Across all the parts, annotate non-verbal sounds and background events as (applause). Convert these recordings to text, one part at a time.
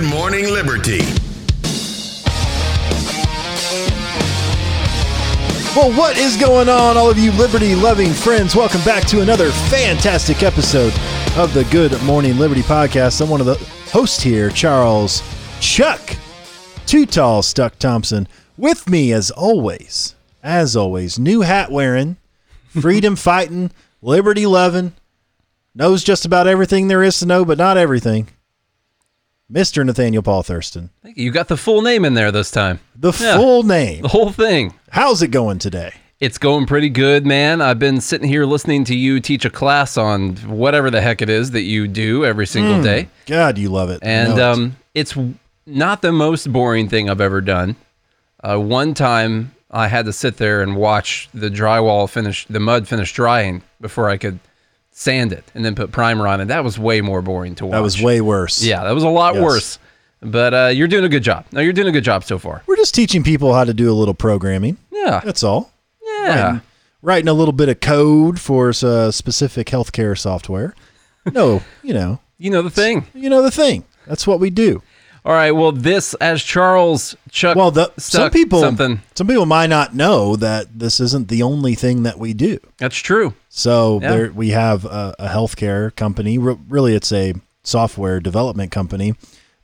Good Morning Liberty. Well, what is going on, all of you liberty loving friends? Welcome back to another fantastic episode of the Good Morning Liberty podcast. I'm one of the hosts here, Charles Chuck Too Tall Stuck Thompson. With me, as always, as always, new hat wearing, freedom fighting, liberty loving, knows just about everything there is to know, but not everything. Mr. Nathaniel Paul Thurston. Thank you. You got the full name in there this time. The Yeah. full (laughs) name. The whole thing. How's it going today? It's going pretty good, man. I've been sitting here listening to you teach a class on whatever the heck it is that you do every single day. God, you love it. And it. um, it's not the most boring thing I've ever done. Uh, one time I had to sit there and watch the drywall finish, the mud finish drying before I could sand it and then put primer on it. That was way more boring to watch. that was way worse. Yeah, that was a lot Yes. worse. But uh, you're doing a good job. No, you're doing a good job so far. We're just teaching people how to do a little programming. Yeah. That's all. Yeah. Writing, writing a little bit of code for uh, specific healthcare software. No, you know, You know the thing. you know the thing. That's what we do. All right. Well, this as Charles Chuck. Well, the, some people, something. some people might not know that this isn't the only thing that we do. That's true. So Yeah. there, we have a, a healthcare company. Re- Really, it's a software development company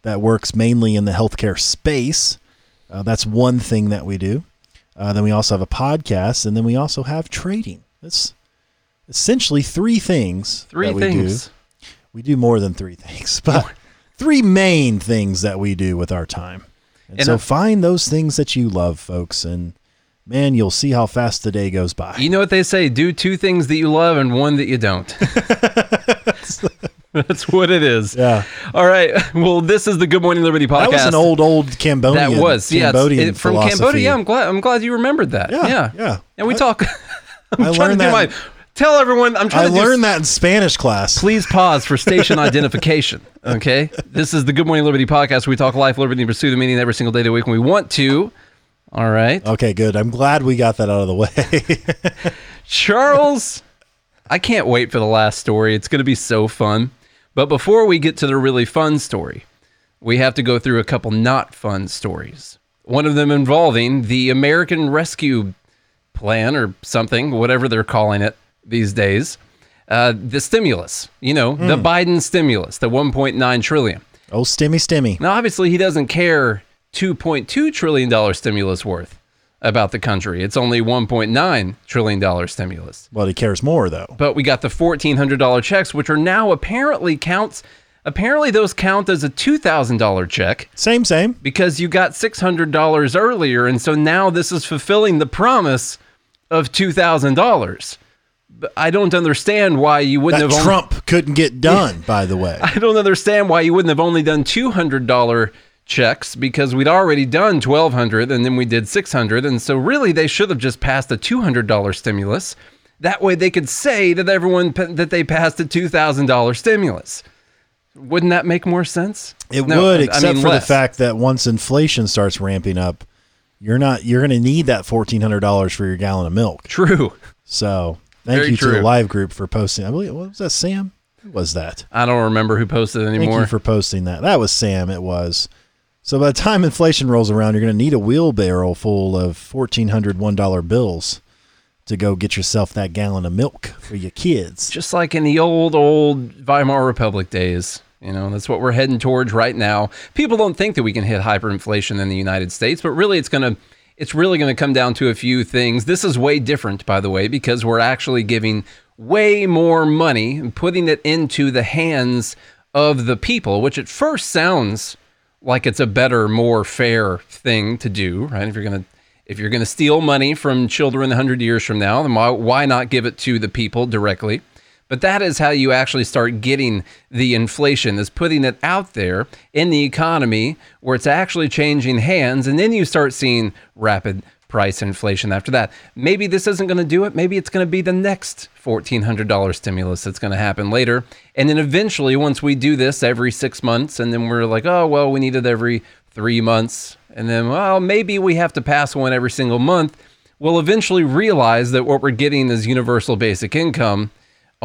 that works mainly in the healthcare space. Uh, that's one thing that we do. Uh, then we also have a podcast, and then we also have trading. That's essentially three things. Three that we things. Do. We do more than three things, (laughs) but three main things that we do with our time. And, And so I- find those things that you love, folks, and man, you'll see how fast the day goes by. You know what they say? Do two things that you love and one that you don't. (laughs) That's what it is. Yeah. All right. Well, this is the Good Morning Liberty podcast. That was an old, old Cambodian. That was yeah. Cambodian it- from philosophy. Cambodia. Yeah, I'm glad. I'm glad you remembered that. Yeah, Yeah. yeah. And we I- talk. (laughs) I'm I trying to learned do that- my. Tell everyone. I'm trying I to learned that in Spanish class. Please pause for station (laughs) identification. Okay. This is the Good Morning Liberty podcast where we talk life, liberty, and pursue the meaning every single day of the week when we want to. All right. Okay, good. I'm glad we got that out of the way. (laughs) Charles, I can't wait for the last story. It's going to be so fun. But before we get to the really fun story, we have to go through a couple not fun stories. One of them involving the American Rescue Plan or something, whatever they're calling it these days. Uh, the stimulus, you know, the Biden stimulus, the 1.9 trillion. oh, stimmy, stimmy. Now, obviously, he doesn't care 2.2 trillion dollar stimulus worth about the country. It's only 1.9 trillion dollar stimulus. Well, he cares more though. But we got the $1,400 checks, which are now apparently counts. Apparently, those count as a $2,000 check Same, same. because you got $600 earlier. And so now this is fulfilling the promise of $2,000. But I don't understand why you wouldn't That have only- Trump couldn't get (laughs) done. By the way, I don't understand why you wouldn't have only done $200 checks because we'd already done 1200 and then we did 600 and so really they should have just passed a $200 stimulus. That way they could say that everyone that they passed a $2,000 stimulus. Wouldn't that make more sense? it No, would, I except mean, for less. the fact that once inflation starts ramping up, you're not. You're going to need that fourteen hundred dollars for your gallon of milk. True. So, thank Very you to the live group for posting. I believe what was that Sam? Who was that? I don't remember who posted it Thank anymore. you for posting that. That was Sam. It was. So by the time inflation rolls around, you're going to need a wheelbarrow full of fourteen hundred one dollar bills to go get yourself that gallon of milk for your kids. just like in the old old Weimar Republic days. You know, that's what we're heading towards right now. People don't think that we can hit hyperinflation in the United States, but really it's going to it's really going to come down to a few things. This is way different by the way because we're actually giving way more money and putting it into the hands of the people, which at first sounds like it's a better, more fair thing to do, right? If you're going to if you're going to steal money from children 100 years from now, then why, why not give it to the people directly? But that is how you actually start getting the inflation, is putting it out there in the economy where it's actually changing hands. And then you start seeing rapid price inflation after that. Maybe this isn't going to do it. Maybe it's going to be the next $1,400 stimulus that's going to happen later. And then eventually, once we do this every six months, and then we're like, oh, well, we need it every three months. And then, well, maybe we have to pass one every single month. We'll eventually realize that what we're getting is universal basic income,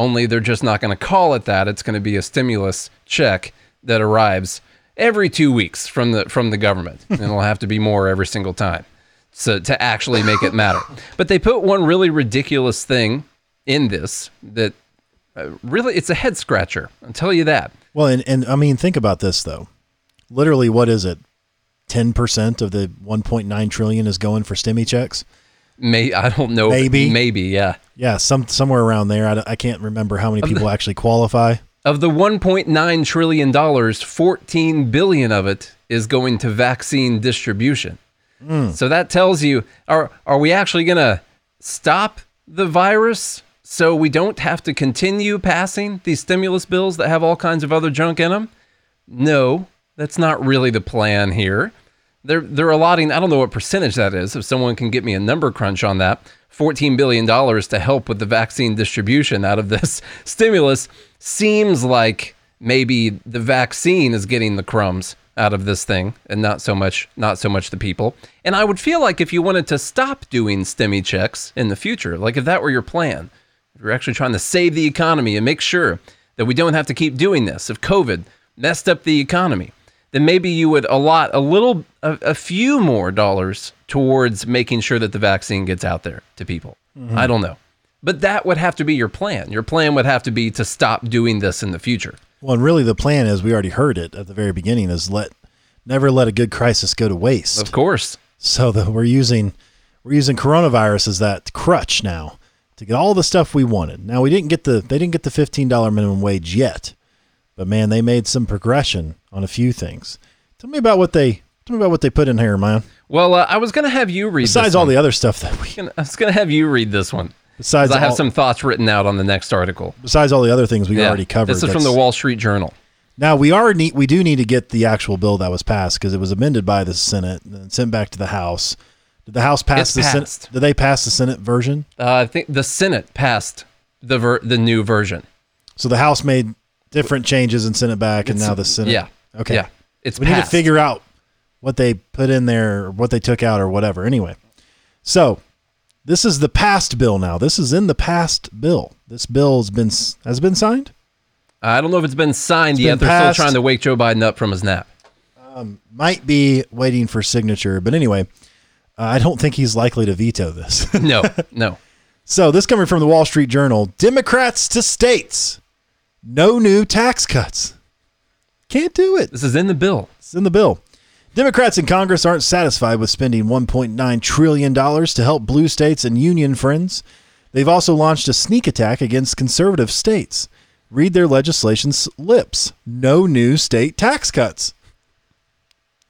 only they're just not going to call it that. It's going to be a stimulus check that arrives every two weeks from the from the government, (laughs) and it'll have to be more every single time, so to actually make it matter. But they put one really ridiculous thing in this that uh, really it's a head scratcher. I'll tell you that. Well, and, and I mean, think about this though. Literally, what is it? Ten percent of the 1.9 trillion is going for stimmy checks. May I don't know. Maybe. maybe yeah. Yeah, some somewhere around there. I, I can't remember how many people actually qualify. Of the 1.9 trillion dollars, 14 billion of it is going to vaccine distribution. Hmm. So that tells you are are we actually going to stop the virus so we don't have to continue passing these stimulus bills that have all kinds of other junk in them? No, that's not really the plan here. They're they're allotting I don't know what percentage that is. If someone can get me a number crunch on that, 14 billion dollars to help with the vaccine distribution out of this (laughs) stimulus seems like maybe the vaccine is getting the crumbs out of this thing and not so much not so much the people. And I would feel like if you wanted to stop doing stimmy checks in the future, like if that were your plan, if you're actually trying to save the economy and make sure that we don't have to keep doing this, if COVID messed up the economy, then maybe you would allot a little, a, a few more dollars towards making sure that the vaccine gets out there to people. Mm-hmm. I don't know. But that would have to be your plan. Your plan would have to be to stop doing this in the future. Well, and really, the plan is we already heard it at the very beginning is let never let a good crisis go to waste. Of course. So that we're using we're using coronavirus as that crutch now to get all the stuff we wanted. Now we didn't get the they didn't get the fifteen dollar minimum wage yet, but man, they made some progression on a few things. Tell me about what they tell me about what they put in here, man. Well, uh, I was going to have you read this. Besides all one. the other stuff that we (laughs) I was going to have you read this one. Besides, I have all, some thoughts written out on the next article. besides all the other things we Yeah. already covered. This is from the Wall Street Journal. Now we are need we do need to get the actual bill that was passed because it was amended by the Senate and sent back to the House. Did the House pass It's the passed. Senate? Did they pass the Senate version? Uh, I think the Senate passed the ver- the new version. So the House made different changes and sent it back, and now the Senate. Yeah. Okay. Yeah. It's we need to passed. figure out what they put in there, or what they took out, or whatever. Anyway, so this is the past bill now. This is in the past bill. This bill has been has been signed. I don't know if it's been signed It's yet. been They're passed. still trying to wake Joe Biden up from his nap. Might be waiting for signature, but anyway, uh, I don't think he's likely to veto this. (laughs) No, no. (laughs) So this coming from the Wall Street Journal: Democrats to states, no new tax cuts. Can't do it. This is in the bill. It's in the bill. Democrats in Congress aren't satisfied with spending $1.9 trillion to help blue states and union friends. They've also launched a sneak attack against conservative states. Read their legislation's lips no new state tax cuts.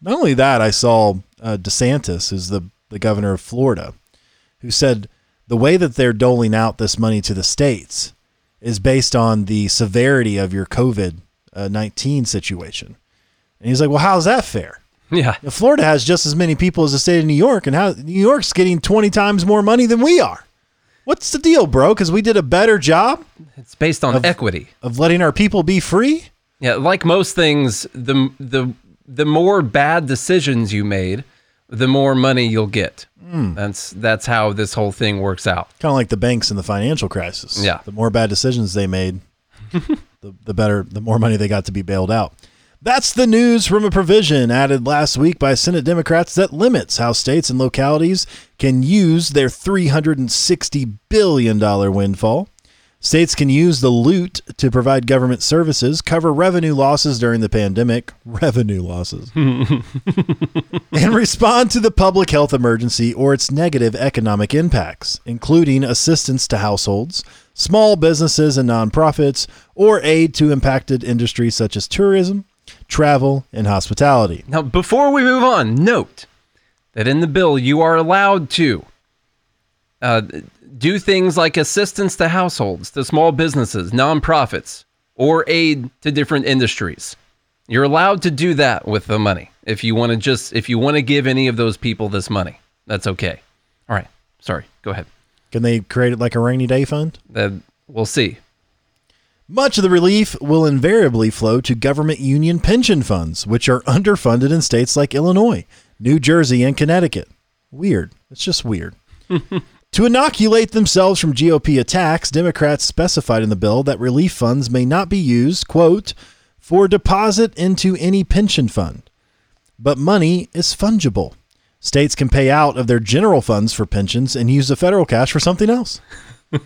Not only that, I saw uh, DeSantis, who's the, the governor of Florida, who said the way that they're doling out this money to the states is based on the severity of your COVID uh, 19 situation. And he's like, well, how's that fair? Yeah. Now, Florida has just as many people as the state of New York, and how New York's getting 20 times more money than we are. What's the deal, bro? Because we did a better job It's based on equity. of letting our people be free? Yeah, like most things, the the the more bad decisions you made, the more money you'll get. Hmm. That's that's how this whole thing works out. Kind of like the banks in the financial crisis. Yeah. The more bad decisions they made, (laughs) the, the better, the more money they got to be bailed out. That's the news from a provision added last week by Senate Democrats that limits how states and localities can use their $360 billion windfall. States can use the loot to provide government services, cover revenue losses during the pandemic, revenue losses, (laughs) and respond to the public health emergency or its negative economic impacts, including assistance to households, small businesses and nonprofits, or aid to impacted industries such as tourism, travel, and hospitality. Now, before we move on, note that in the bill you are allowed to uh, do things like assistance to households, to small businesses, nonprofits, or aid to different industries. You're allowed to do that with the money if you want to just if you want to give any of those people this money. That's okay. All right. Sorry. Go ahead. Can they create it like a rainy day fund? Uh, we'll see. Much of the relief will invariably flow to government union pension funds, which are underfunded in states like Illinois, New Jersey, and Connecticut. Weird. It's just weird. (laughs) to inoculate themselves from GOP attacks, Democrats specified in the bill that relief funds may not be used, quote, for deposit into any pension fund. But money is fungible. States can pay out of their general funds for pensions and use the federal cash for something else.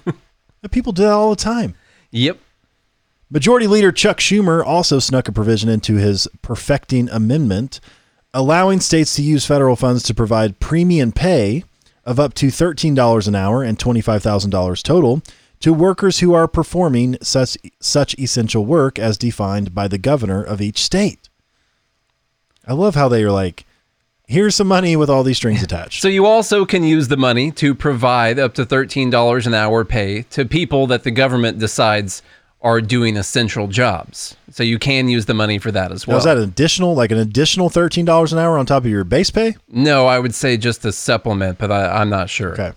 (laughs) People do that all the time. Yep. Majority Leader Chuck Schumer also snuck a provision into his perfecting amendment, allowing states to use federal funds to provide premium pay of up to $13 an hour and $25,000 total to workers who are performing such such essential work as defined by the governor of each state. I love how they are like, here's some money with all these strings attached. So you also can use the money to provide up to $13 an hour pay to people that the government decides are doing essential jobs. So you can use the money for that as Now, well. is that an additional, like an additional $13 an hour on top of your base pay? no, I would say just a supplement, but I, I'm not sure. Okay.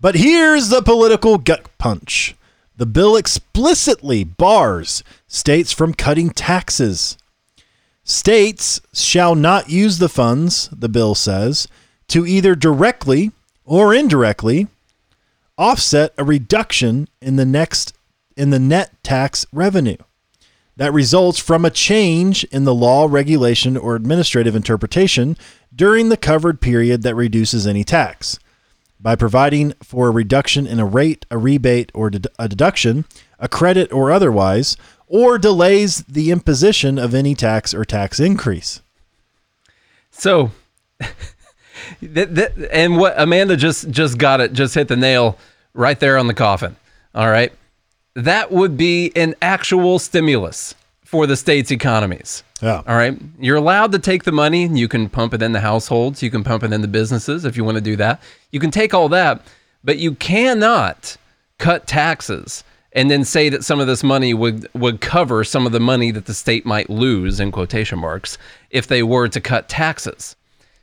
But here's the political gut punch. The bill explicitly bars states from cutting taxes. States shall not use the funds, the bill says, to either directly or indirectly offset a reduction in the next in the net tax revenue that results from a change in the law, regulation, or administrative interpretation during the covered period that reduces any tax. By providing for a reduction in a rate, a rebate, or a deduction, a credit, or otherwise, or delays the imposition of any tax or tax increase. So, (laughs) that, that, and what Amanda just just got it, just hit the nail right there on the coffin. All right, that would be an actual stimulus for the state's economies. Yeah. All right, you're allowed to take the money. And you can pump it in the households. You can pump it in the businesses if you want to do that. You can take all that, but you cannot cut taxes and then say that some of this money would would cover some of the money that the state might lose in quotation marks if they were to cut taxes,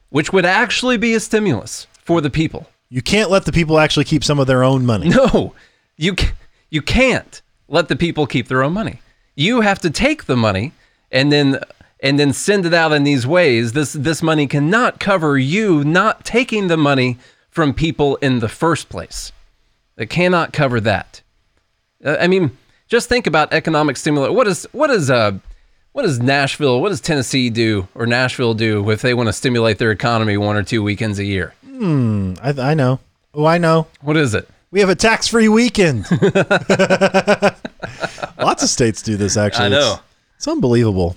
which would actually be a stimulus for the people. You can't let the people actually keep some of their own money. No, you ca- you can't let the people keep their own money. You have to take the money and then and then send it out in these ways. This this money cannot cover you not taking the money from people in the first place. It cannot cover that. Uh, I mean, just think about economic stimulus. What is what is uh what does Nashville, what does Tennessee do or Nashville do if they want to stimulate their economy one or two weekends a year? Hmm, I, I know. Oh, I know. What is it? We have a tax free weekend. (laughs) (laughs) Lots of states do this, actually. I know. It's, it's unbelievable.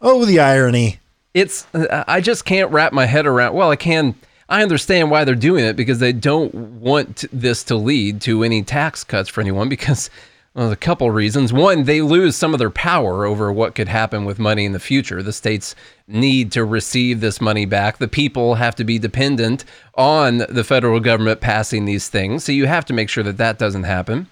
Oh, the irony. it's uh, I just can't wrap my head around. Well, I can. I understand why they're doing it because they don't want this to lead to any tax cuts for anyone. Because well, there's a couple reasons. One, they lose some of their power over what could happen with money in the future. The states need to receive this money back. The people have to be dependent on the federal government passing these things. So you have to make sure that that doesn't happen.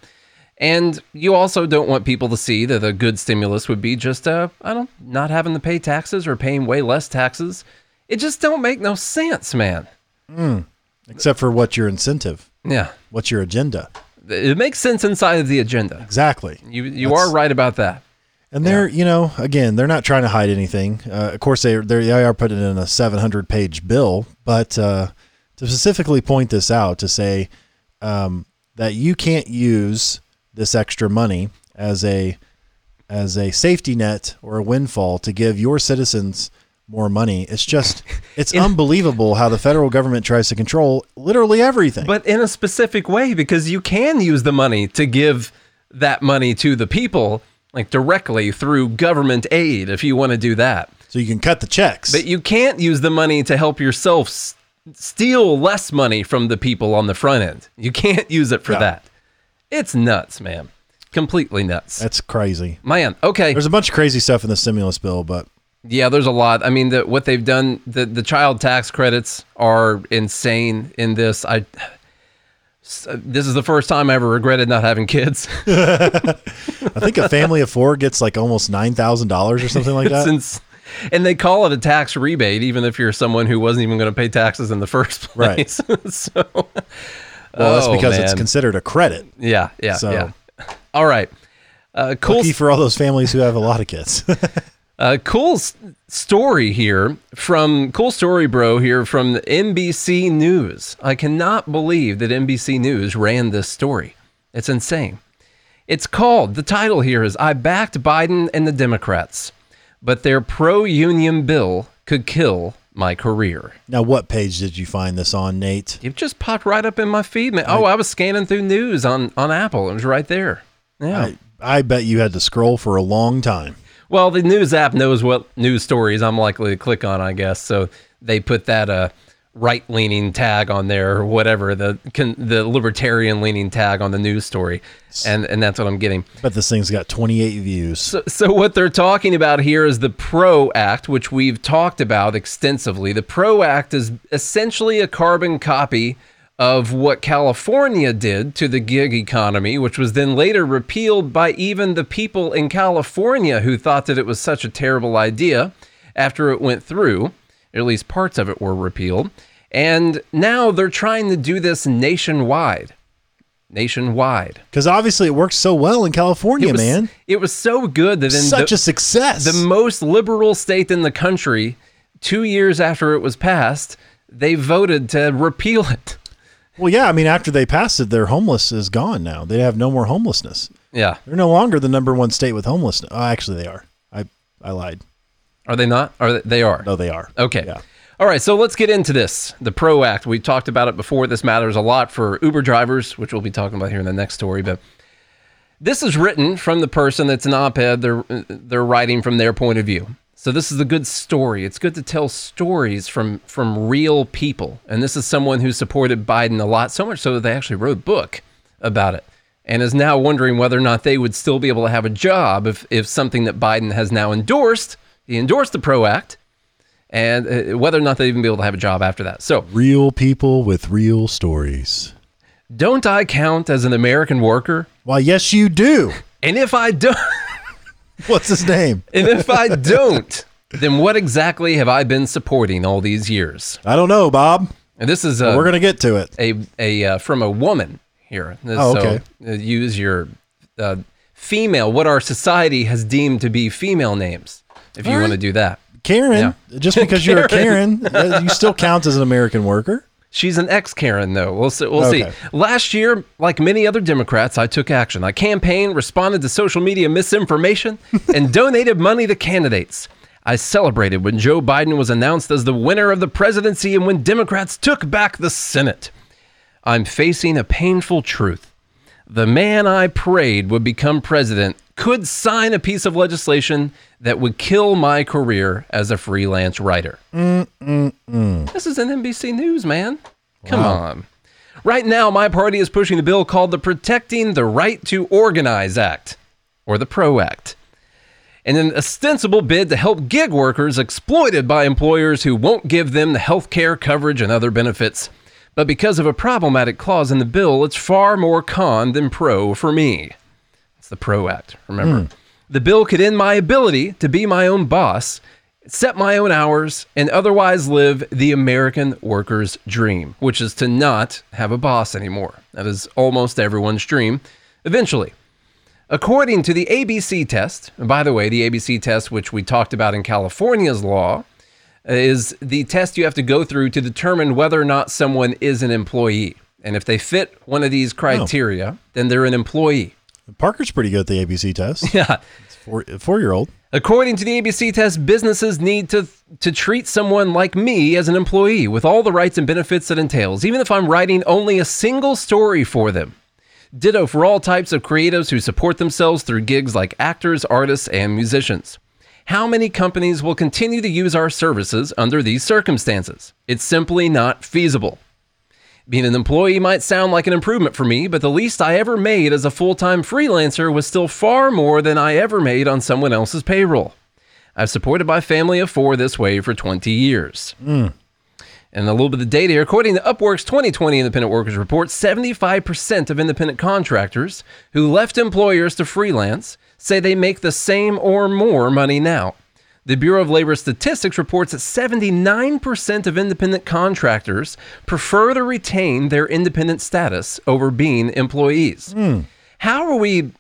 And you also don't want people to see that a good stimulus would be just uh, I don't not having to pay taxes or paying way less taxes. It just don't make no sense, man. Except for what's your incentive? Yeah, What's your agenda? it makes sense inside of the agenda. Exactly. You you are right about that. And they're, you know, again, they're not trying to hide anything. Uh, of course, they they are putting it in a 700 page bill, but uh, to specifically point this out to say um, that you can't use this extra money as a as a safety net or a windfall to give your citizens more money. It's just (laughs) it's unbelievable how the federal government tries to control literally everything. But in a specific way, because you can use the money to give that money to the people, like directly through government aid, if you want to do that. so you can cut the checks. But you can't use the money to help yourself s- steal less money from the people on the front end. You can't use it for that. It's nuts, man. Completely nuts. That's crazy. Man, okay. There's a bunch of crazy stuff in the stimulus bill, but Yeah, there's a lot. I mean, the, what they've done, the, the child tax credits are insane in this. I this is the first time I ever regretted not having kids. (laughs) (laughs) I think a family of four gets like almost nine thousand dollars or something like that. Since and they call it a tax rebate, even if you're someone who wasn't even going to pay taxes in the first Right. place. (laughs) so, well, that's Oh, because it's considered a credit. yeah, yeah, So- yeah. All right. Uh, cool. Lucky for all those families who have a lot of kids. Uh, cool s- story here from cool story, bro. Here from NBC News. I cannot believe that NBC News ran this story. It's insane. It's called, the title here is I Backed Biden and the Democrats, but their pro union bill could kill my career. Now, what page did you find this on, Nate? It just popped right up in my feed. Man. Oh, I was scanning through news on, on Apple. It was right there. Yeah. I, I bet you had to scroll for a long time. Well, the news app knows what news stories I'm likely to click on, I guess. So they put that uh, right leaning tag on there or whatever the can, the libertarian leaning tag on the news story, and and that's what I'm getting. But this thing's got 28 views. So, so what they're talking about here is the PRO Act, which we've talked about extensively. The PRO Act is essentially a carbon copy of what California did to the gig economy, which was then later repealed by even the people in California who thought that it was such a terrible idea after it went through at least parts of it were repealed. And now they're trying to do this nationwide. Nationwide. Because obviously it works so well in California, it was, man. It was so good that in such the, a success. The most liberal state in the country, two years after it was passed, they voted to repeal it. Well, yeah, I mean, after they passed it, their homeless is gone now. They have no more homelessness. Yeah, they're no longer the number one state with homelessness. Oh, actually, they are. I I lied. Are they not? Are they, they are? No, they are. Okay. Yeah. All right, so let's get into this. The PRO Act. We talked about it before. This matters a lot for Uber drivers, which we'll be talking about here in the next story. But this is written from the person that's an op-ed. They're they're writing from their point of view. So this is a good story. It's good to tell stories from from real people. And this is someone who supported Biden a lot, so much so that they actually wrote a book about it and is now wondering whether or not they would still be able to have a job if if something that Biden has now endorsed he endorsed the PRO Act, and uh, whether or not they'd even be able to have a job after that. So, real people with real stories. Don't I count as an American worker? Why, yes, you do. (laughs) And if I don't, (laughs) what's his name? (laughs) and if I don't, then what exactly have I been supporting all these years? I don't know, Bob. And this is we're gonna get to it. A a uh, from a woman here. Oh, okay. So, uh, use your uh, female, what our society has deemed to be female names if you right. want to do that. Karen, yeah. just because you're a (laughs) Karen, you still count as an American worker. She's an ex Karen, though. We'll see. We'll okay. see. Last year, like many other Democrats, I took action. I campaigned, responded to social media misinformation, (laughs) and donated money to candidates. I celebrated when Joe Biden was announced as the winner of the presidency and when Democrats took back the Senate. I'm facing a painful truth. The man I prayed would become president could sign a piece of legislation that would kill my career as a freelance writer. Mm, mm, mm. This is an NBC News, man. Come wow. on. Right now, my party is pushing a bill called the Protecting the Right to Organize Act, or the PRO Act, in an ostensible bid to help gig workers exploited by employers who won't give them the health care coverage and other benefits. But because of a problematic clause in the bill, it's far more con than pro for me. It's the PRO Act, remember? Mm. The bill could end my ability to be my own boss, set my own hours, and otherwise live the American worker's dream, which is to not have a boss anymore. That is almost everyone's dream eventually. According to the ABC test, and by the way, the ABC test, which we talked about in California's law, is the test you have to go through to determine whether or not someone is an employee. And if they fit one of these criteria, oh. then they're an employee. Parker's pretty good at the ABC test. (laughs) Yeah. Four, four year old. According to the ABC test, businesses need to to treat someone like me as an employee with all the rights and benefits that entails, even if I'm writing only a single story for them. Ditto for all types of creatives who support themselves through gigs like actors, artists, and musicians. How many companies will continue to use our services under these circumstances? It's simply not feasible. Being an employee might sound like an improvement for me, but the least I ever made as a full time freelancer was still far more than I ever made on someone else's payroll. I've supported my family of four this way for 20 years. Mm. And a little bit of data here. According to Upwork's 2020 Independent Workers Report, 75% of independent contractors who left employers to freelance say they make the same or more money now. The Bureau of Labor Statistics reports that 79% of independent contractors prefer to retain their independent status over being employees. Mm. How are we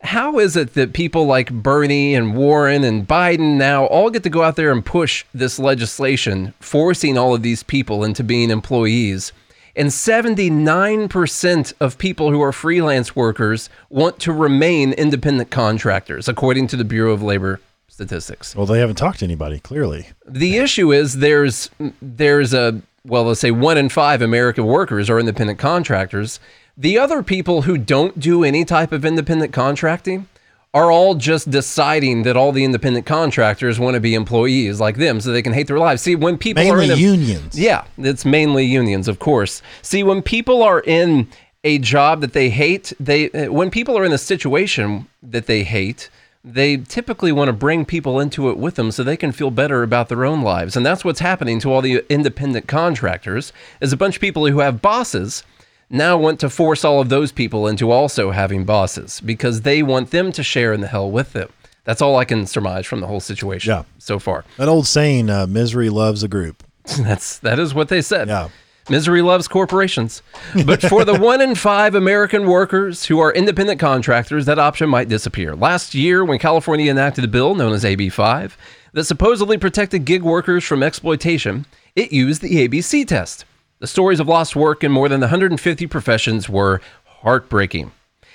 how is it that people like Bernie and Warren and Biden now all get to go out there and push this legislation forcing all of these people into being employees? And 79% of people who are freelance workers want to remain independent contractors, according to the Bureau of Labor Statistics. Well, they haven't talked to anybody, clearly. The issue is there's there's a well, let's say one in five American workers are independent contractors. The other people who don't do any type of independent contracting are all just deciding that all the independent contractors want to be employees like them so they can hate their lives. See, when people are Mainly in a, unions. yeah, it's mainly unions, of course. See, when people are in a job that they hate, they uh, when people are in a situation that they hate, they typically want to bring people into it with them so they can feel better about their own lives. And that's what's happening to all the independent contractors. Is a bunch of people who have bosses now want to force all of those people into also having bosses because they want them to share in the hell with them. That's all I can surmise from the whole situation Yeah. so far. That old saying, uh, misery loves a group. (laughs) That's that is what they said. Yeah. Misery loves corporations. But for the (laughs) one in five American workers who are independent contractors, that option might disappear. Last year, when California enacted a bill known as AB 5 that supposedly protected gig workers from exploitation, it used the ABC test. The stories of lost work in more than 150 professions were heartbreaking.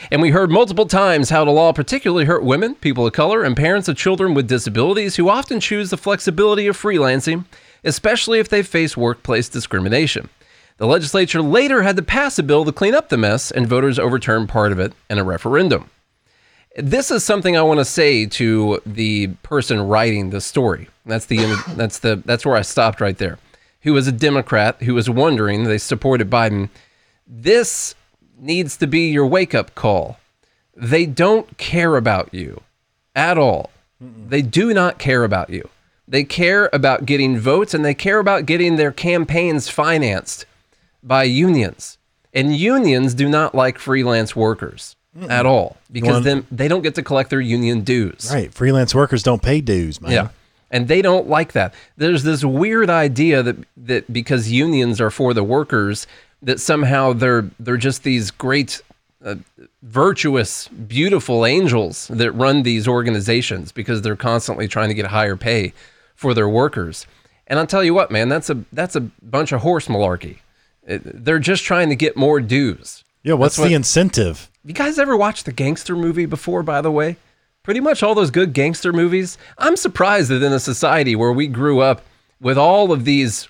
And we heard multiple times how the law particularly hurt women, people of color, and parents of children with disabilities who often choose the flexibility of freelancing, especially if they face workplace discrimination. The legislature later had to pass a bill to clean up the mess, and voters overturned part of it in a referendum. This is something I want to say to the person writing the story. That's the (coughs) that's the that's where I stopped right there. Who was a Democrat who was wondering they supported Biden. This needs to be your wake up call. They don't care about you at all. They do not care about you. They care about getting votes and they care about getting their campaigns financed by unions. And unions do not like freelance workers at all because then they don't get to collect their union dues. Right. Freelance workers don't pay dues, man. Yeah. And they don't like that. There's this weird idea that that because unions are for the workers, that somehow they're they're just these great, uh, virtuous, beautiful angels that run these organizations because they're constantly trying to get higher pay for their workers. And I'll tell you what, man, that's a that's a bunch of horse malarkey. It- they're just trying to get more dues. Yeah. What's That's the incentive? You guys ever watched the gangster movie before, by the way? Pretty much all those good gangster movies. I'm surprised that in a society where we grew up with all of these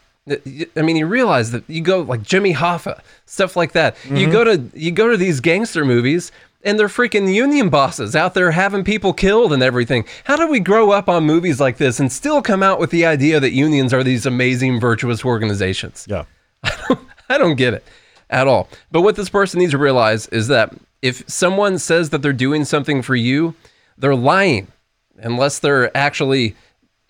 I mean, you realize that you go like Jimmy Hoffa, stuff like that. You go mm-hmm. to you go to these gangster movies and they're freaking union bosses out there having people killed and everything. How do we grow up on movies like this and still come out with the idea that unions are these amazing virtuous organizations? Yeah. (laughs) I don't get it at all. But what this person needs to realize is that if someone says that they're doing something for you, they're lying unless they're actually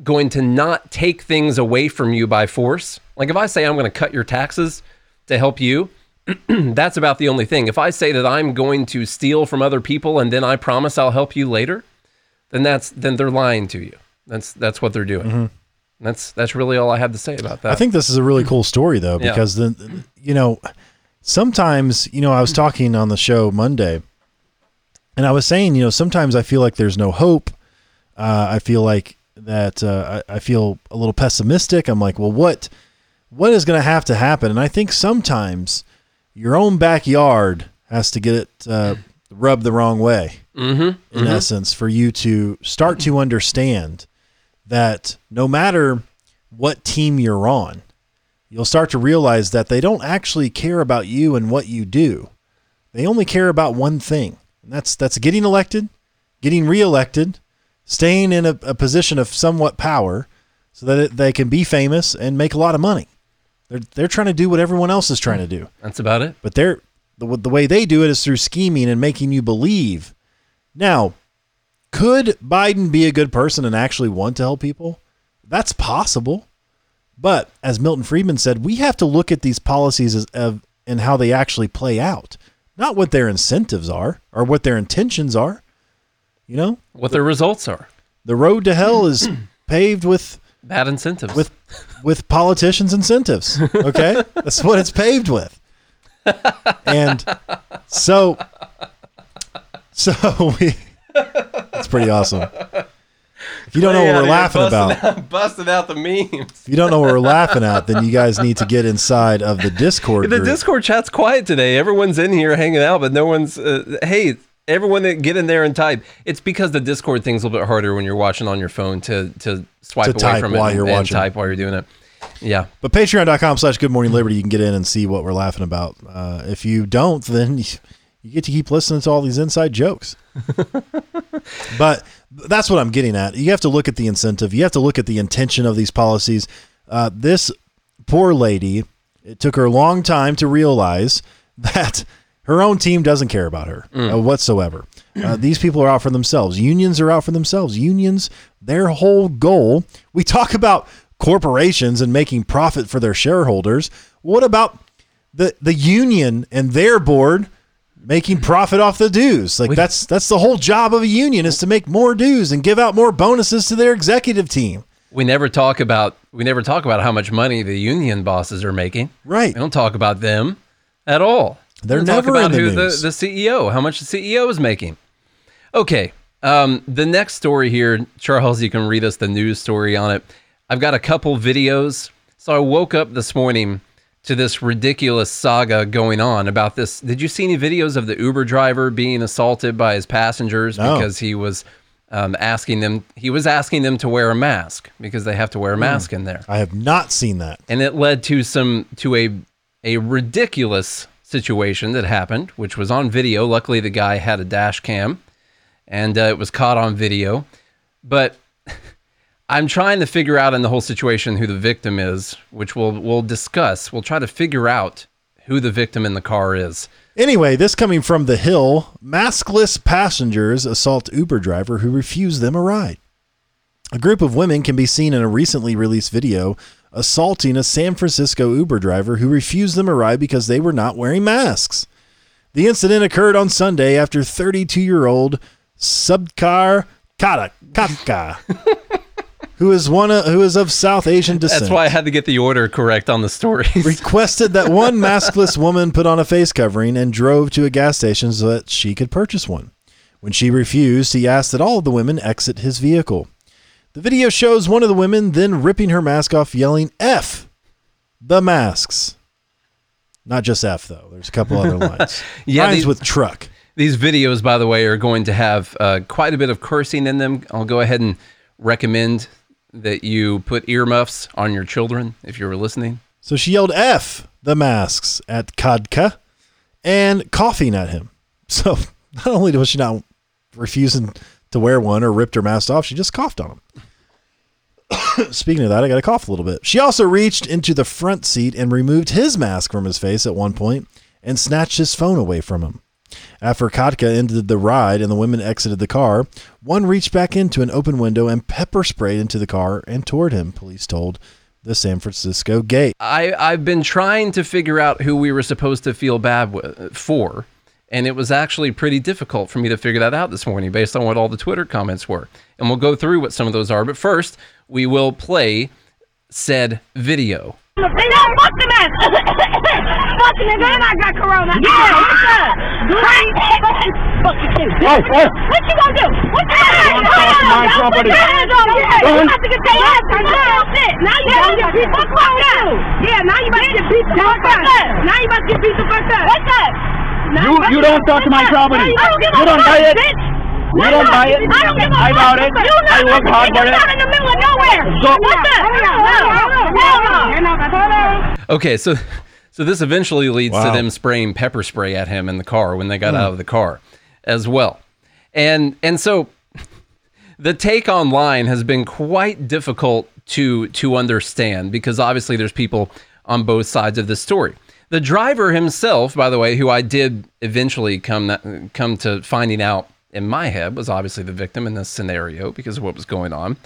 going to not take things away from you by force. Like if I say I'm going to cut your taxes to help you, (clears throat) that's about the only thing. If I say that I'm going to steal from other people and then I promise I'll help you later, then that's then they're lying to you. That's that's what they're doing. Mm-hmm. That's that's really all I have to say about that. I think this is a really cool story though, Yeah. because then you know, sometimes you know I was talking on the show Monday, and I was saying you know sometimes I feel like there's no hope. Uh, I feel like that uh, I, I feel a little pessimistic. I'm like, well, what what is going to have to happen? And I think sometimes your own backyard has to get it uh, rubbed the wrong way. mm-hmm. in essence, for you to start to understand that no matter what team you're on, you'll start to realize that they don't actually care about you and what you do. They only care about one thing, and that's that's getting elected, getting reelected, staying in a, a position of somewhat power, so that it, they can be famous and make a lot of money. They're they're trying to do what everyone else is trying to do That's about it. but they're the, the way they do it is through scheming and making you believe. Now, could Biden be a good person and actually want to help people? That's possible. But as Milton Friedman said, we have to look at these policies as, of, and how they actually play out, not what their incentives are or what their intentions are. You know, What their results are. the road to hell is (clears throat) paved with Bad incentives. with with politicians' incentives. Okay, (laughs) that's what it's paved with. And so, so (laughs) we. It's pretty awesome. You don't know what we're laughing busting about, out- busting out the memes. if you don't know what we're (laughs) laughing at, then you guys need to get inside of the Discord The group. Discord chat's quiet today. Everyone's in here hanging out, but no one's. Uh, hey, everyone, that get in there and type. It's because the Discord thing's a little bit harder when you're watching on your phone to to swipe To away from it while and, you're and type while you're doing it. Yeah, But patreon.com slash good morning liberty, you can get in and see what we're laughing about. Uh, if you don't, then (laughs) you get to keep listening to all these inside jokes. (laughs) but that's what I'm getting at. You have to look at the incentive, you have to look at the intention of these policies. Uh, this poor lady, it took her a long time to realize (laughs) that her own team doesn't care about her uh, whatsoever. Uh, these people are out for themselves. Unions are out for themselves. Unions, their whole goal. We talk about corporations and making profit for their shareholders. What about the the union and their board making profit off the dues? Like that's that's the whole job of a union is to make more dues and give out more bonuses to their executive team. we never talk about we never talk about how much money the union bosses are making. Right. We don't talk about them at all. They're We talk never in about the who the, the CEO, how much the CEO is making. Okay. Um, the next story here, Charles, you can read us the news story on it. I've got a couple videos. So I woke up this morning to this ridiculous saga going on about this. Did you see any videos of the Uber driver being assaulted by his passengers No. because he was um, asking them he was asking them to wear a mask because they have to Hmm. wear a mask in there I have not seen that. and it led to some to a a ridiculous situation that happened, which was on video. Luckily, the guy had a dash cam, and uh, it was caught on video. But (laughs) I'm trying to figure out in the whole situation who the victim is, which we'll we'll discuss. We'll try to figure out who the victim in the car is. Anyway, this coming from the Hill, maskless passengers assault Uber driver who refused them a ride. A group of women can be seen in a recently released video assaulting a San Francisco Uber driver who refused them a ride because they were not wearing masks. The incident occurred on Sunday after 32 year old Subkar Khadka, (laughs) who is one of, who is of South Asian descent That's why I had to get the order correct on the story. (laughs) requested that one maskless woman put on a face covering and drove to a gas station so that she could purchase one. When she refused, he asked that all of the women exit his vehicle. The video shows one of the women then ripping her mask off, yelling, F the masks. Not just F, though. There's a couple other (laughs) lines. Yeah, Rhymes these- with truck. These videos, by the way, are going to have uh, quite a bit of cursing in them. I'll go ahead and recommend that you put earmuffs on your children if you were listening. So she yelled F the masks at Khadka and coughing at him. (laughs) So not only was she not refusing to wear one or ripped her mask off, she just coughed on him. (coughs) Speaking of that, I got to cough a little bit. She also reached into the front seat and removed his mask from his face at one point and snatched his phone away from him. After Khadka ended the ride and the women exited the car, one reached back into an open window and pepper sprayed into the car and toward him, police told the San Francisco Gate. I, I've been trying to figure out who we were supposed to feel bad with, for, and it was actually pretty difficult for me to figure that out this morning based on what all the Twitter comments were. And we'll go through what some of those are. But first, we will play said video. (laughs) They don't fuck the man. fuck the nigga, and I got corona. Yeah, what's up? Right? Fuck you too. What you gonna do? What you gonna do? Don't touch my property. Put your hands on me. You about to get your ass beat the fuck up. Now you about to get beat the fuck up. Yeah, now you about to get beat the fuck up. Now you about to get beat the fuck up. What's up? You- you don't get touch my property. I don't give a You don't buy it. bitch. You don't buy it. I don't give a I fuck. bought it. I work hard for You're it. not in the middle of nowhere. So- What's up? Okay, so so this eventually leads Wow. to them spraying pepper spray at him in the car when they got hmm. out of the car as well. And and so the take online has been quite difficult to to understand because obviously there's people on both sides of the story. The driver himself, by the way, who I did eventually come come to finding out in my head was obviously the victim in this scenario because of what was going on.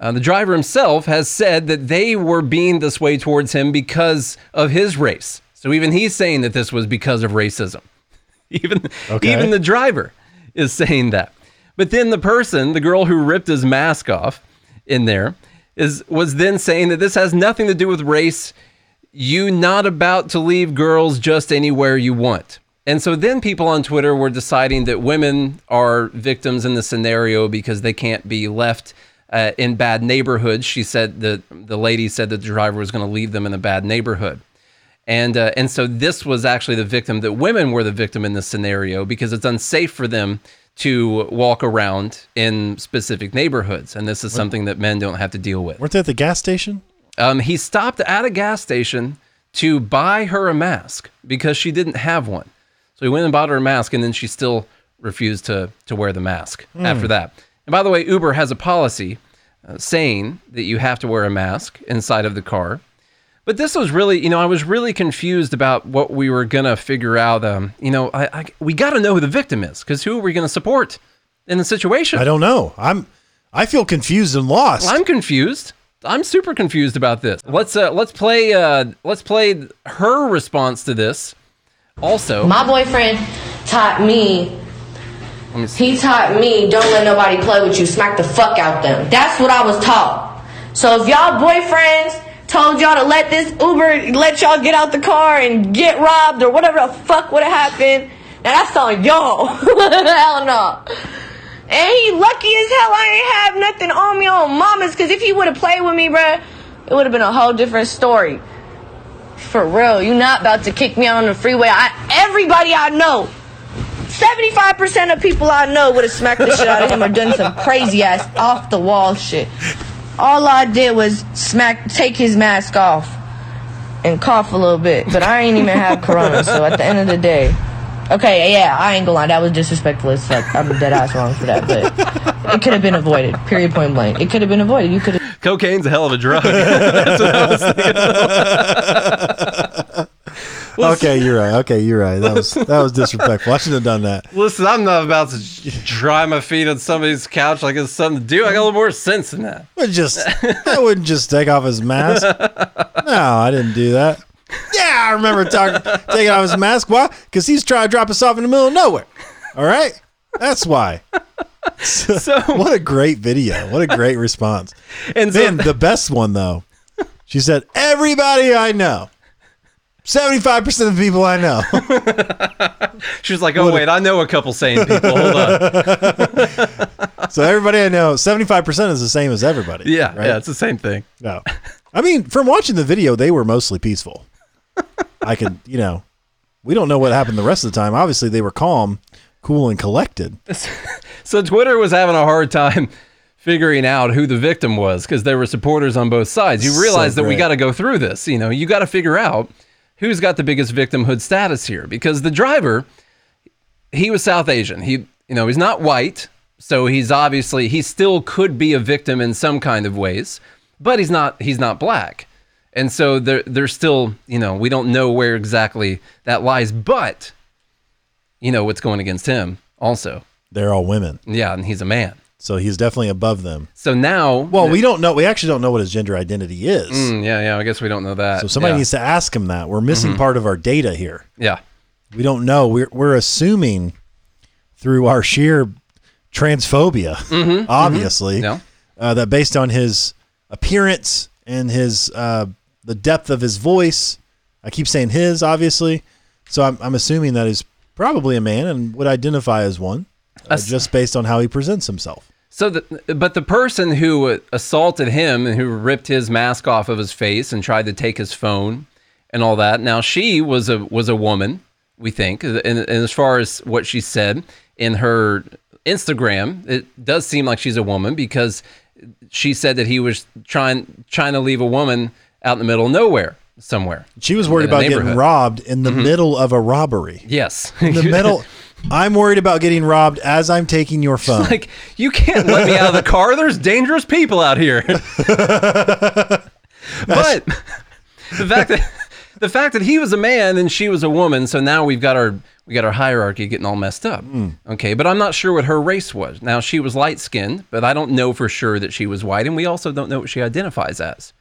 Uh, the driver himself has said that they were being this way towards him because of his race. So even he's saying that this was because of racism. (laughs) even Okay. even the driver is saying that. But then the person, the girl who ripped his mask off in there, is was then saying that this has nothing to do with race. You not about to leave girls just anywhere you want. And so then people on Twitter were deciding that women are victims in the scenario because they can't be left uh, in bad neighborhoods. She said that the lady said that the driver was going to leave them in a bad neighborhood. And, uh, and so this was actually the victim that women were the victim in this scenario because it's unsafe for them to walk around in specific neighborhoods. And this is something that men don't have to deal with. Weren't they at the gas station? Um, he stopped at a gas station to buy her a mask because she didn't have one. So he went and bought her a mask, and then she still refused to to wear the mask after that. And by the way, Uber has a policy uh, saying that you have to wear a mask inside of the car. But this was really, you know, I was really confused about what we were gonna figure out. Um, you know, I, I we got to know who the victim is because who are we gonna support in the situation? I don't know. I'm I feel confused and lost. I'm confused. I'm super confused about this. Let's uh, let's play uh, let's play her response to this. Also, My boyfriend taught me. He taught me don't let nobody play with you. Smack the fuck out them. That's what I was taught. So if y'all boyfriends told y'all to let this Uber let y'all get out the car and get robbed or whatever the fuck would have happened, now that's on y'all. (laughs) Hell no. And he lucky as hell I ain't have nothing on me on mamas, cause if he would have played with me, bruh, it would have been a whole different story. For real, you not about to kick me out on the freeway. I everybody I know, 75% of people I know would have smacked the shit out of him or done some crazy ass off the wall shit. All I did was smack take his mask off and cough a little bit. But I ain't even have corona, so at the end of the day. Okay, yeah, I ain't gonna lie, that was disrespectful as fuck. I'm a dead ass wrong for that, but it could have been avoided. Period point blank. It could have been avoided. You could have cocaine's a hell of a drug. (laughs) That's what I was thinking. (laughs) okay, you're right. Okay, you're right. That was that was disrespectful. I should have done that. Listen, I'm not about to dry my feet on somebody's couch like it's something to do. I got a little more sense than that. Would just I wouldn't just take off his mask. No, I didn't do that. Yeah, I remember talking taking off his mask. Why? Because he's trying to drop us off in the middle of nowhere. All right, that's why. So, (laughs) So- what a great video! What a great response. And so, Then the best one though, she said, "Everybody I know, seventy-five percent of the people I know." (laughs) she was like, "Oh wait, I know a couple sane people. Hold on." (laughs) so everybody I know, seventy-five percent is the same as everybody. Yeah, right? yeah, it's the same thing. No. I mean, from watching the video, they were mostly peaceful. I could, you know, we don't know what happened the rest of the time. Obviously, they were calm, cool, and collected. (laughs) So Twitter was having a hard time figuring out who the victim was because there were supporters on both sides. You So realize that we got to go through this. You know, you got to figure out who's got the biggest victimhood status here because the driver, he was South Asian. He, you know, he's not white, so he's obviously he still could be a victim in some kind of ways, but he's not he's not black. And so there there's still, you know, we don't know where exactly that lies, but you know what's going against him also. They're all women. Yeah, and he's a man. So he's definitely above them. So now, Well, we don't know. We actually don't know what his gender identity is. Mm, yeah, yeah. I guess we don't know that. So somebody yeah. Mm-hmm. needs to ask him that. We're missing part of our data here. Yeah, We don't know. We're, we're assuming through our sheer transphobia, (laughs) obviously, Mm-hmm. Uh, that based on his appearance and his uh, the depth of his voice, I keep saying his, obviously. So I'm, I'm assuming that he's probably a man and would identify as one, uh, just based on how he presents himself. So, the, but the person who assaulted him and who ripped his mask off of his face and tried to take his phone and all that. Now, she was a was a woman, we think, and, and as far as what she said in her Instagram, it does seem like she's a woman because she said that he was trying trying to leave a woman out in the middle of nowhere somewhere. She was worried about getting robbed in the mm-hmm. middle of a robbery. Yes, In the middle, (laughs) I'm worried about getting robbed as I'm taking your phone. like you can't let me out of the car. There's dangerous people out here. (laughs) (laughs) but the fact that the fact that he was a man and she was a woman, so now we've got our we got our hierarchy getting all messed up. Hmm. Okay, but I'm not sure what her race was. Now she was light skinned, but I don't know for sure that she was white, and we also don't know what she identifies as.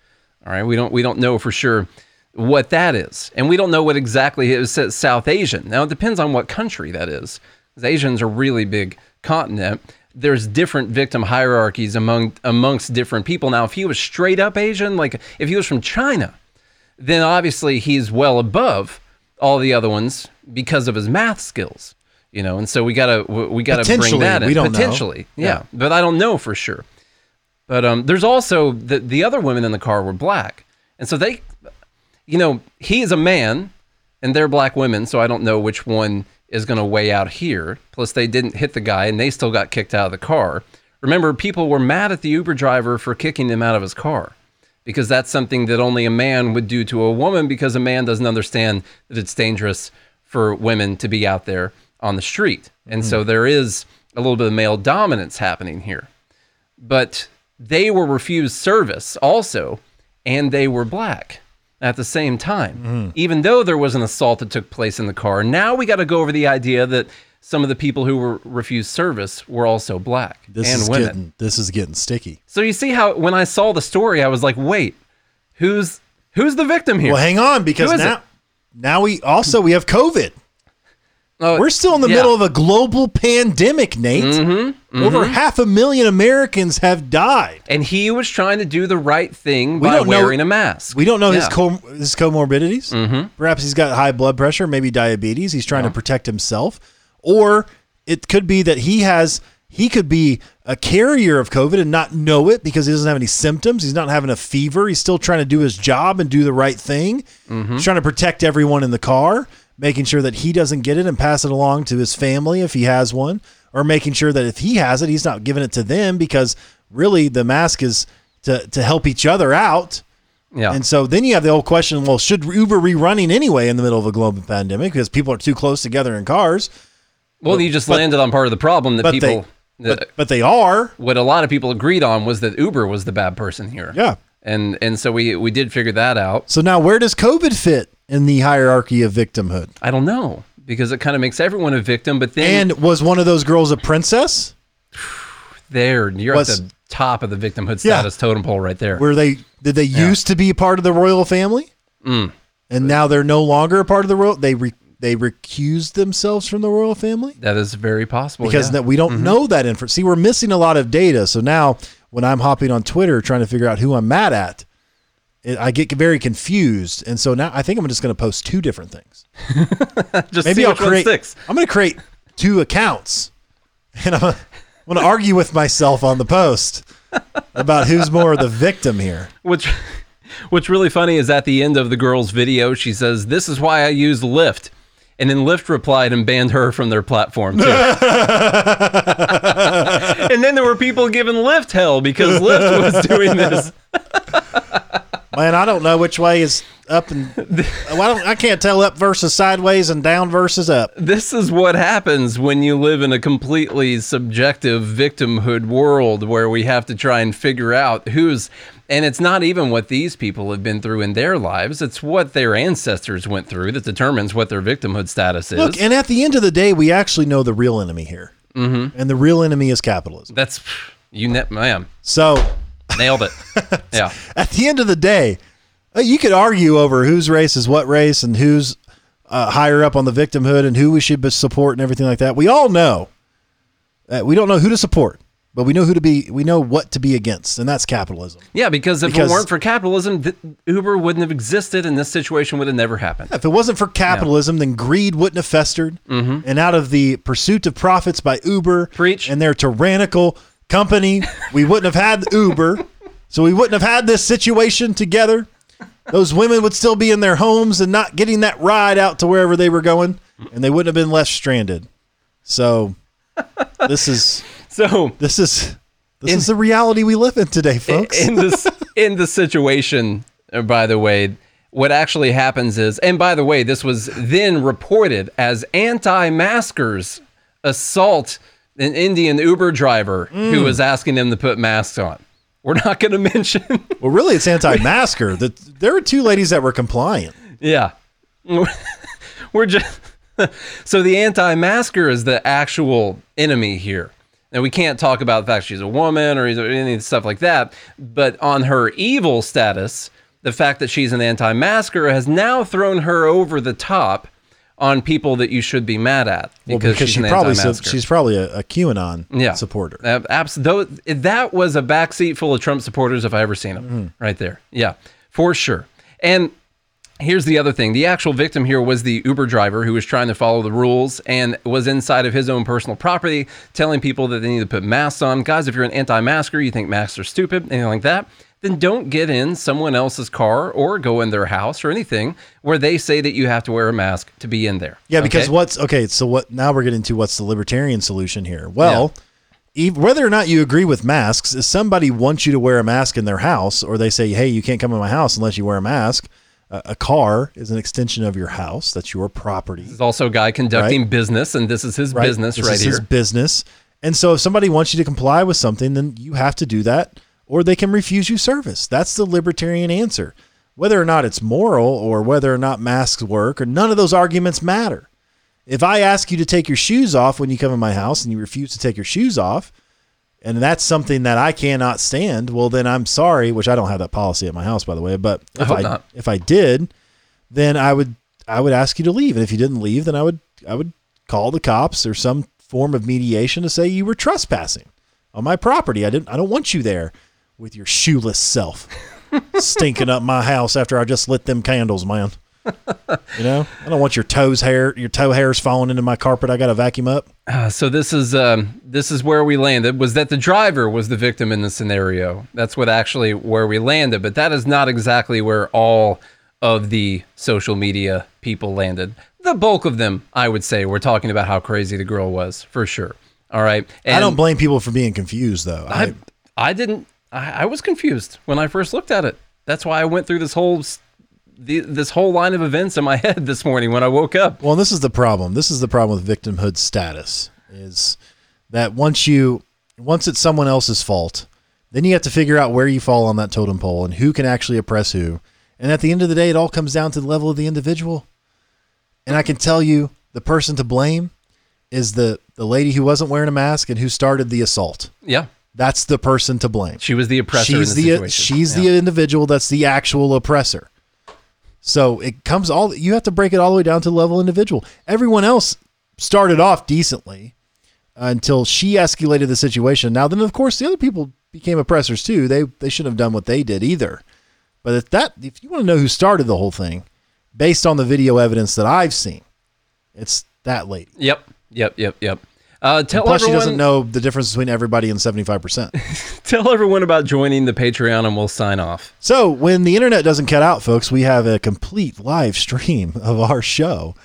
All right, we don't we don't know for sure what that is, and we don't know what exactly it says South Asian. Now it depends on what country that is. Asians are a really big continent. There's different victim hierarchies among amongst different people. Now, if he was straight up Asian, like if he was from China, then obviously he's well above all the other ones because of his math skills. You know, and so we gotta we gotta bring that in we don't know. potentially, yeah. Yeah. But I don't know for sure. But um, there's also the the other women in the car were black, and so they, you know, he is a man, and they're black women. So I don't know which one is going to weigh out here. Plus, they didn't hit the guy, and they still got kicked out of the car. Remember, people were mad at the Uber driver for kicking him out of his car because that's something that only a man would do to a woman because a man doesn't understand that it's dangerous for women to be out there on the street. And so hmm. there is a little bit of male dominance happening here. But they were refused service also, and they were black at the same time, mm-hmm. even though there was an assault that took place in the car. Now we got to go over the idea that some of the people who were refused service were also black This and is women. getting this is getting sticky. So you see how when I saw the story, I was like, wait, who's who's the victim here? Well, hang on because now it? now we also we have COVID. Oh, We're still in the yeah. middle of a global pandemic, Nate. Mm-hmm, Over half a million Americans have died. and he was trying to do the right thing We by don't know- wearing a mask. We don't know his com- his comorbidities. Mm-hmm. Perhaps he's got high blood pressure, maybe diabetes. He's trying to protect himself, or it could be that he has he could be a carrier of COVID and not know it because he doesn't have any symptoms. He's not having a fever. He's still trying to do his job and do the right thing. He's trying to protect everyone in the car, making sure that he doesn't get it and pass it along to his family if he has one, or making sure that if he has it, he's not giving it to them because really the mask is to to help each other out. yeah. And so then you have the whole question: Well, should Uber be running anyway in the middle of a global pandemic because people are too close together in cars? well, you just but- landed on part of the problem that But people. they, but, but they are. what a lot of people agreed on was that Uber was the bad person here. Yeah. And and so we we did figure that out. So now, where does COVID fit in the hierarchy of victimhood? I don't know because it kind of makes everyone a victim. But then And was one of those girls a princess? (sighs) there, you're was- at the top of the victimhood Yeah. status totem pole right there. Were they did they used to be part of the royal family, Mm. and now they're no longer a part of the royal? They re, they recused themselves from the royal family that is very possible because yeah. that we don't know that info. See, we're missing a lot of data. So now, when I'm hopping on Twitter trying to figure out who I'm mad at, it, I get very confused. And so now I think I'm just going to post two different things. (laughs) just Maybe I'll create. I'm going to create two accounts, (laughs) and I'm, I'm going to argue with myself on the post about who's more the victim here. Which, (laughs) what's really funny is at the end of the girl's video, she says, "This is why I use Lyft," and then Lyft replied and banned her from their platform too. (laughs) and then there were people giving Lyft hell because Lyft was doing this. (laughs) Man, I don't know which way is up and well, I, don't, I can't tell up versus sideways and down versus up. This is what happens when you live in a completely subjective victimhood world where we have to try and figure out who's. And it's not even what these people have been through in their lives. It's what their ancestors went through that determines what their victimhood status is. Look, and at the end of the day, we actually know the real enemy here, mm-hmm. and the real enemy is capitalism. That's you, net ma'am. So Nailed it. (laughs) Yeah. at the end of the day, uh, you could argue over whose race is what race and who's uh, higher up on the victimhood and who we should support and everything like that. We all know. Uh, we don't know who to support, but we know who to be. We know what to be against, and that's capitalism. Yeah, because if Because- it weren't for capitalism, th- Uber wouldn't have existed and this situation would have never happened. If it wasn't for capitalism, then greed wouldn't have festered. Mm-hmm. And out of the pursuit of profits by Uber Preach. and their tyrannical company, we wouldn't have had Uber. So we wouldn't have had this situation together. Those women would still be in their homes and not getting that ride out to wherever they were going, and they wouldn't have been left stranded. So this is So this is this In- is the reality we live in today, folks. in this (laughs) in the situation, uh, by the way, what actually happens is, and by the way, this was then reported as anti-maskers assault an Indian Uber driver who was asking them to put masks on. We're not going (laughs) to mention. well, really, it's anti-masker. That there were two ladies that were compliant. yeah, (laughs) we're just. so the anti-masker is the actual enemy here. Now we can't talk about the fact she's a woman or any stuff like that, but on her evil status, the fact that she's an anti-masker has now thrown her over the top on people that you should be mad at Well, because, because she's she an probably anti-masker. she's probably a, a QAnon yeah. supporter. Uh, abs- though, that was a backseat full of Trump supporters if I ever seen them. Mm-hmm. Right there. Yeah, for sure. And Here's the other thing. The actual victim here was the Uber driver who was trying to follow the rules and was inside of his own personal property telling people that they need to put masks on. Guys, if you're an anti-masker, you think masks are stupid, anything like that, then don't get in someone else's car or go in their house or anything where they say that you have to wear a mask to be in there. Yeah, because Okay? what's okay? So what? Now we're getting to what's the libertarian solution here? Well, ev- whether or not you agree with masks, if somebody wants you to wear a mask in their house, or they say, "Hey, you can't come in my house unless you wear a mask," a, a car is an extension of your house. That's your property. There's also a guy conducting business, and this is his right? business This right is here. his business. And so if somebody wants you to comply with something, then you have to do that, or they can refuse you service. That's the libertarian answer. Whether or not it's moral or whether or not masks work, or none of those arguments matter. If I ask you to take your shoes off when you come in my house and you refuse to take your shoes off, and that's something that I cannot stand, well then I'm sorry, which I don't have that policy at my house by the way, but if hope I if I did, then I would I would ask you to leave. And if you didn't leave, then I would I would call the cops or some form of mediation to say you were trespassing on my property. I didn't I don't want you there with your shoeless self (laughs) stinking up my house after I just lit them candles, man. You know? I don't want your toes hair your toe hairs falling into my carpet. I got to vacuum up. Uh, so this is um, this is where we landed. Was that the driver was the victim in the scenario? That's what actually where we landed, but that is not exactly where all of the social media people landed. The bulk of them, I would say, were talking about how crazy the girl was for sure. All right, and I don't blame people for being confused though. I, I, I didn't. I, I was confused when I first looked at it. That's why I went through this whole the, this whole line of events in my (laughs) head this morning when I woke up. Well, this is the problem. This is the problem with victimhood status is that once you once it's someone else's fault, then you have to figure out where you fall on that totem pole and who can actually oppress who. And at the end of the day, it all comes down to the level of the individual. And I can tell you, the person to blame is the the lady who wasn't wearing a mask and who started the assault. Yeah, That's the person to blame. she was the oppressor she's in the, the, situation. she's Yeah. the individual that's the actual oppressor. So it comes all you have to break it all the way down to the level individual. Everyone else started off decently until she escalated the situation. Now then of course the other people became oppressors too. They they shouldn't have done what they did either. But if that if you want to know who started the whole thing, based on the video evidence that I've seen, it's that lady. Yep, yep, yep, yep. Uh, tell Plus, she doesn't know the difference between everybody and seventy five percent. (laughs) tell everyone about joining the Patreon, and we'll sign off. So when the internet doesn't cut out, folks, we have a complete live stream of our show,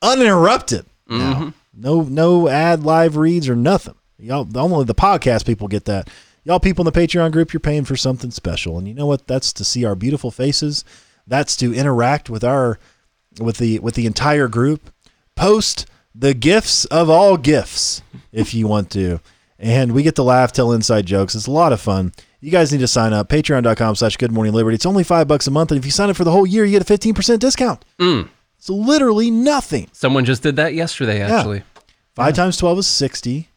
uninterrupted. Now. No, no ad live reads or nothing. Y'all, only the podcast people get that. Y'all people in the Patreon group, you're paying for something special, and you know what? That's to see our beautiful faces. That's to interact with our, with the with the entire group. Post the gifts of all gifts if you want to. And we get to laugh, tell inside jokes. It's a lot of fun. You guys need to sign up. Patreon.com slash Good Morning Liberty. It's only five bucks a month. And if you sign up for the whole year, you get a 15% discount. It's literally nothing. Someone just did that yesterday, actually. Five times 12 is 60.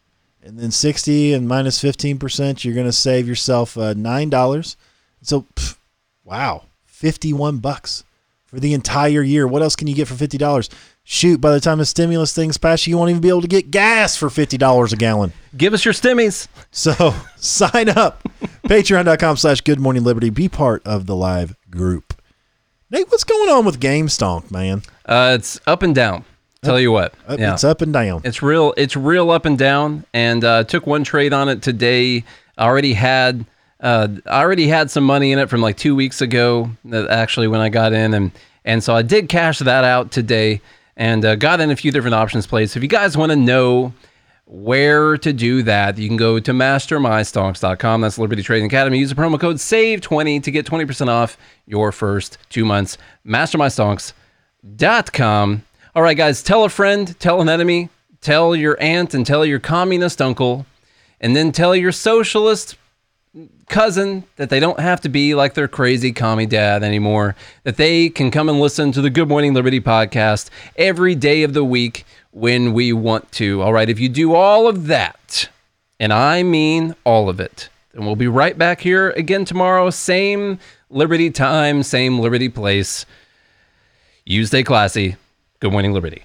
And then 60 and minus 15%, you're going to save yourself uh, $9. So, pff, wow, 51 bucks for the entire year. What else can you get for $50? Shoot, by the time the stimulus things pass, you won't even be able to get gas for $50 a gallon. Give us your stimmies. So (laughs) sign up. Patreon.com slash Good Morning Liberty. Be part of the live group. Nate, what's going on with GameStonk, man? Uh, it's up and down. Tell you what, Up- yeah. It's up and down. It's real. It's real up and down. And uh, took one trade on it today. I already had. Uh, I already had some money in it from like two weeks ago. Actually when I got in, and and so I did cash that out today, and uh, got in a few different options plays. So if you guys want to know where to do that, you can go to mastermystonks.com. That's Liberty Trading Academy. Use the promo code SAVE20 to get 20% off your first two months. Mastermystonks.com. All right, guys, tell a friend, tell an enemy, tell your aunt, and tell your communist uncle, and then tell your socialist cousin that they don't have to be like their crazy commie dad anymore, that they can come and listen to the Good Morning Liberty podcast every day of the week when we want to. All right, if you do all of that, and I mean all of it, then we'll be right back here again tomorrow, same Liberty time, same Liberty place. You stay classy. Good morning, Liberty.